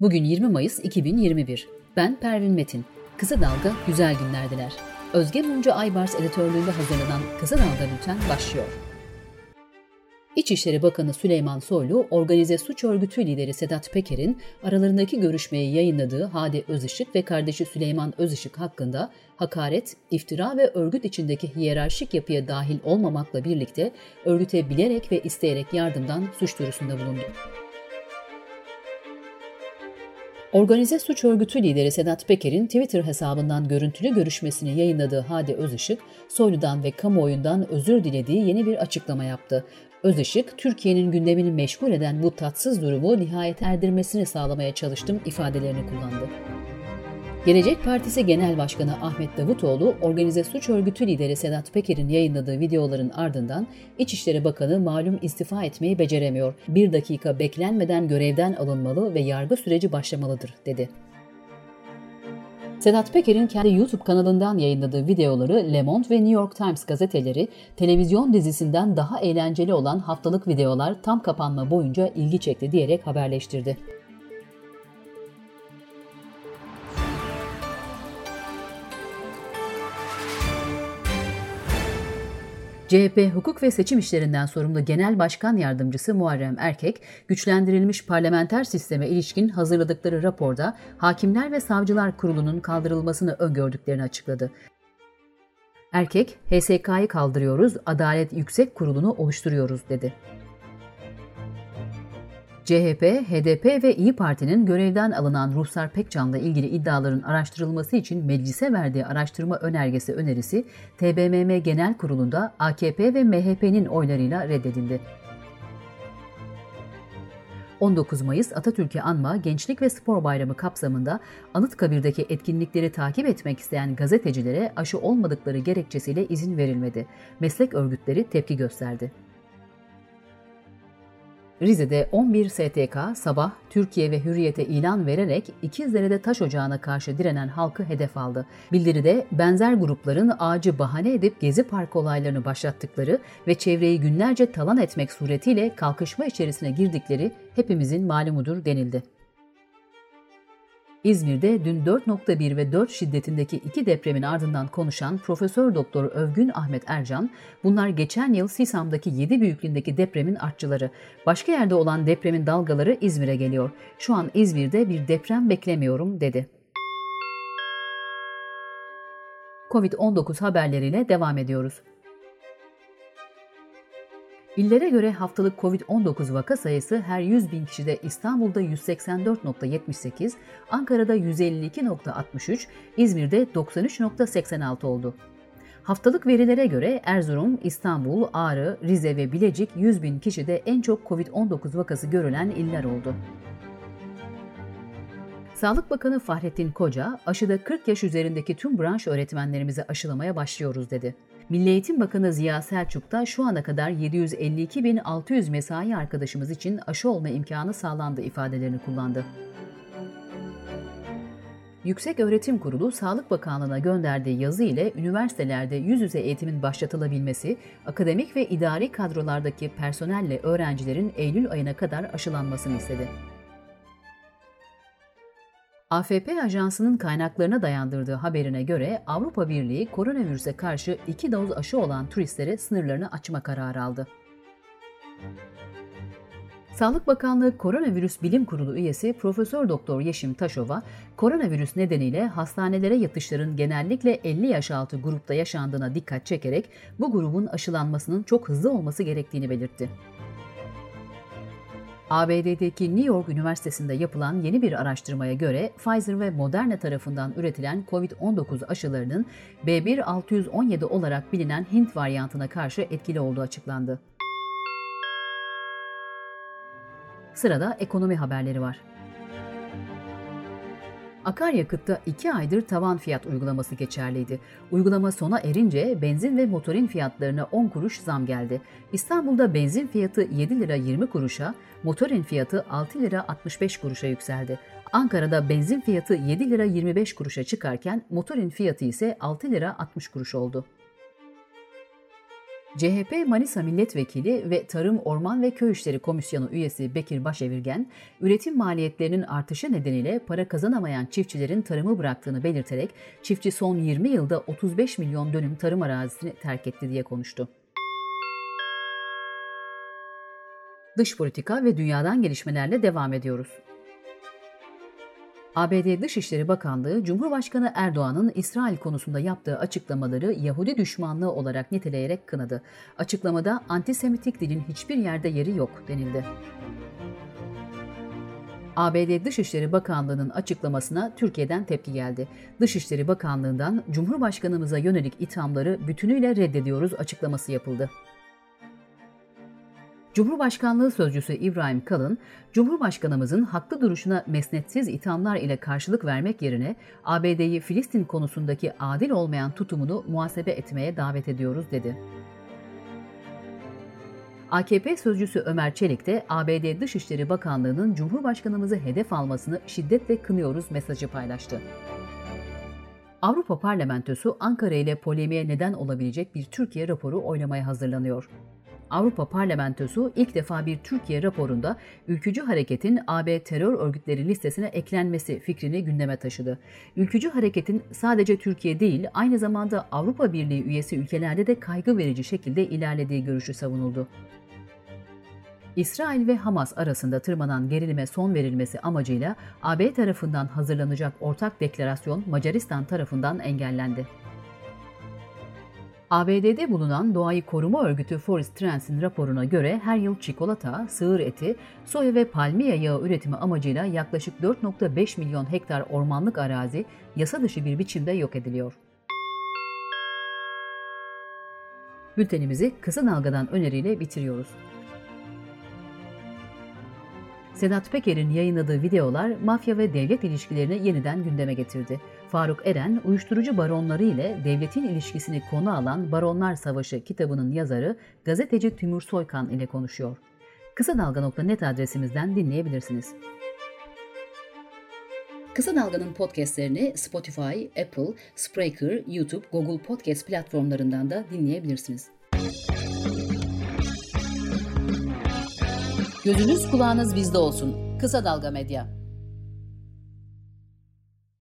Bugün 20 Mayıs 2021. Ben Pervin Metin. Kısa Dalga Güzel Günlerdiler. Özge Mumcu Aybars editörlüğünde hazırlanan Kısa Dalga Bülten başlıyor. İçişleri Bakanı Süleyman Soylu, organize suç örgütü lideri Sedat Peker'in aralarındaki görüşmeyi yayınladığı Hadi Özışık ve kardeşi Süleyman Özışık hakkında hakaret, iftira ve örgüt içindeki hiyerarşik yapıya dahil olmamakla birlikte örgüte bilerek ve isteyerek yardımdan suç duyurusunda bulundu. Organize suç örgütü lideri Sedat Peker'in Twitter hesabından görüntülü görüşmesini yayınladığı Hadi Özışık, Soylu'dan ve kamuoyundan özür dilediği yeni bir açıklama yaptı. Özışık, Türkiye'nin gündemini meşgul eden bu tatsız durumu nihayet erdirmesini sağlamaya çalıştım ifadelerini kullandı. Gelecek Partisi Genel Başkanı Ahmet Davutoğlu, organize suç örgütü lideri Sedat Peker'in yayınladığı videoların ardından İçişleri Bakanı malum istifa etmeyi beceremiyor. Bir dakika beklenmeden görevden alınmalı ve yargı süreci başlamalıdır, dedi. Sedat Peker'in kendi YouTube kanalından yayınladığı videoları Le Monde ve New York Times gazeteleri televizyon dizisinden daha eğlenceli olan haftalık videolar tam kapanma boyunca ilgi çekti diyerek haberleştirdi. CHP Hukuk ve Seçim İşlerinden sorumlu Genel Başkan Yardımcısı Muharrem Erkek, güçlendirilmiş parlamenter sisteme ilişkin hazırladıkları raporda Hakimler ve Savcılar Kurulu'nun kaldırılmasını öngördüklerini açıkladı. Erkek, HSK'yı kaldırıyoruz, Adalet Yüksek Kurulu'nu oluşturuyoruz dedi. CHP, HDP ve İyi Parti'nin görevden alınan Ruhsar Pekcan'la ilgili iddiaların araştırılması için meclise verdiği araştırma önergesi önerisi TBMM Genel Kurulu'nda AKP ve MHP'nin oylarıyla reddedildi. 19 Mayıs Atatürk'ü anma Gençlik ve Spor Bayramı kapsamında Anıtkabir'deki etkinlikleri takip etmek isteyen gazetecilere aşı olmadıkları gerekçesiyle izin verilmedi. Meslek örgütleri tepki gösterdi. Rize'de 11 STK sabah Türkiye ve Hürriyet'e ilan vererek İkizdere'de taş ocağına karşı direnen halkı hedef aldı. Bildiride benzer grupların ağacı bahane edip Gezi Park olaylarını başlattıkları ve çevreyi günlerce talan etmek suretiyle kalkışma içerisine girdikleri hepimizin malumudur denildi. İzmir'de dün 4.1 ve 4 şiddetindeki iki depremin ardından konuşan Profesör Doktor Övgün Ahmet Ercan, bunlar geçen yıl Sisam'daki 7 büyüklüğündeki depremin artçıları. Başka yerde olan depremin dalgaları İzmir'e geliyor. Şu an İzmir'de bir deprem beklemiyorum dedi. Covid-19 haberleriyle devam ediyoruz. İllere göre haftalık COVID-19 vaka sayısı her 100 bin kişide İstanbul'da 184.78, Ankara'da 152.63, İzmir'de 93.86 oldu. Haftalık verilere göre Erzurum, İstanbul, Ağrı, Rize ve Bilecik 100 bin kişide en çok COVID-19 vakası görülen iller oldu. Sağlık Bakanı Fahrettin Koca, aşıda 40 yaş üzerindeki tüm branş öğretmenlerimizi aşılamaya başlıyoruz dedi. Milli Eğitim Bakanı Ziya Selçuk da şu ana kadar 752.600 mesai arkadaşımız için aşı olma imkanı sağlandı ifadelerini kullandı. Yüksek Öğretim Kurulu Sağlık Bakanlığı'na gönderdiği yazı ile üniversitelerde yüz yüze eğitimin başlatılabilmesi, akademik ve idari kadrolardaki personelle öğrencilerin Eylül ayına kadar aşılanmasını istedi. AFP Ajansı'nın kaynaklarına dayandırdığı haberine göre Avrupa Birliği koronavirüse karşı iki doz aşı olan turistlere sınırlarını açma kararı aldı. Sağlık Bakanlığı Koronavirüs Bilim Kurulu üyesi Profesör Doktor Yeşim Taşova, koronavirüs nedeniyle hastanelere yatışların genellikle 50 yaş altı grupta yaşandığına dikkat çekerek bu grubun aşılanmasının çok hızlı olması gerektiğini belirtti. ABD'deki New York Üniversitesi'nde yapılan yeni bir araştırmaya göre Pfizer ve Moderna tarafından üretilen COVID-19 aşılarının B1-617 olarak bilinen Hint varyantına karşı etkili olduğu açıklandı. Sırada ekonomi haberleri var. Akaryakıtta 2 aydır tavan fiyat uygulaması geçerliydi. Uygulama sona erince benzin ve motorin fiyatlarına 10 kuruş zam geldi. İstanbul'da benzin fiyatı 7 lira 20 kuruşa, motorin fiyatı 6 lira 65 kuruşa yükseldi. Ankara'da benzin fiyatı 7 lira 25 kuruşa çıkarken motorin fiyatı ise 6 lira 60 kuruş oldu. CHP Manisa Milletvekili ve Tarım Orman ve Köy İşleri Komisyonu üyesi Bekir Başevirgen, üretim maliyetlerinin artışı nedeniyle para kazanamayan çiftçilerin tarımı bıraktığını belirterek çiftçi son 20 yılda 35 milyon dönüm tarım arazisini terk etti diye konuştu. Dış politika ve dünyadan gelişmelerle devam ediyoruz. ABD Dışişleri Bakanlığı, Cumhurbaşkanı Erdoğan'ın İsrail konusunda yaptığı açıklamaları Yahudi düşmanlığı olarak niteleyerek kınadı. Açıklamada antisemitik dilin hiçbir yerde yeri yok denildi. ABD Dışişleri Bakanlığı'nın açıklamasına Türkiye'den tepki geldi. Dışişleri Bakanlığı'ndan Cumhurbaşkanımıza yönelik ithamları bütünüyle reddediyoruz açıklaması yapıldı. Cumhurbaşkanlığı Sözcüsü İbrahim Kalın, Cumhurbaşkanımızın haklı duruşuna mesnetsiz ithamlar ile karşılık vermek yerine ABD'yi Filistin konusundaki adil olmayan tutumunu muhasebe etmeye davet ediyoruz dedi. AKP sözcüsü Ömer Çelik de ABD Dışişleri Bakanlığı'nın Cumhurbaşkanımızı hedef almasını şiddetle kınıyoruz mesajı paylaştı. Avrupa Parlamentosu Ankara ile polemiğe neden olabilecek bir Türkiye raporu oylamaya hazırlanıyor. Avrupa Parlamentosu ilk defa bir Türkiye raporunda ülkücü hareketin AB terör örgütleri listesine eklenmesi fikrini gündeme taşıdı. Ülkücü hareketin sadece Türkiye değil aynı zamanda Avrupa Birliği üyesi ülkelerde de kaygı verici şekilde ilerlediği görüşü savunuldu. İsrail ve Hamas arasında tırmanan gerilime son verilmesi amacıyla AB tarafından hazırlanacak ortak deklarasyon Macaristan tarafından engellendi. ABD'de bulunan doğayı koruma örgütü Forest Trends'in raporuna göre her yıl çikolata, sığır eti, soya ve palmiye yağı üretimi amacıyla yaklaşık 4.5 milyon hektar ormanlık arazi yasa dışı bir biçimde yok ediliyor. Bültenimizi kısa dalgadan öneriyle bitiriyoruz. Sedat Peker'in yayınladığı videolar mafya ve devlet ilişkilerini yeniden gündeme getirdi. Faruk Eren, uyuşturucu baronları ile devletin ilişkisini konu alan Baronlar Savaşı kitabının yazarı gazeteci Timur Soykan ile konuşuyor. Kısa Dalga.net adresimizden dinleyebilirsiniz. Kısa Dalga'nın podcastlerini Spotify, Apple, Spreaker, YouTube, Google Podcast platformlarından da dinleyebilirsiniz. Gözünüz kulağınız bizde olsun. Kısa Dalga Medya.